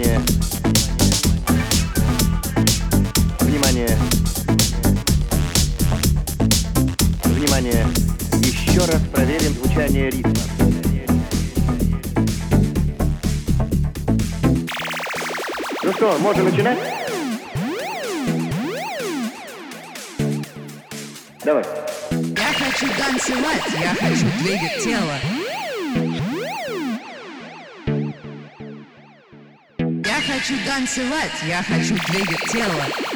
Внимание! Внимание! Внимание! Еще раз проверим звучание ритма. Ну что, можно начинать? Давай. Я хочу танцевать, я хочу двигать тело. хочу танцевать, я хочу двигать тело.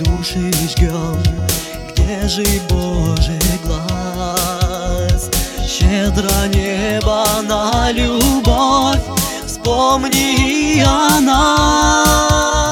души жгем Где же Божий глаз? Щедро небо на любовь. Вспомни о нас.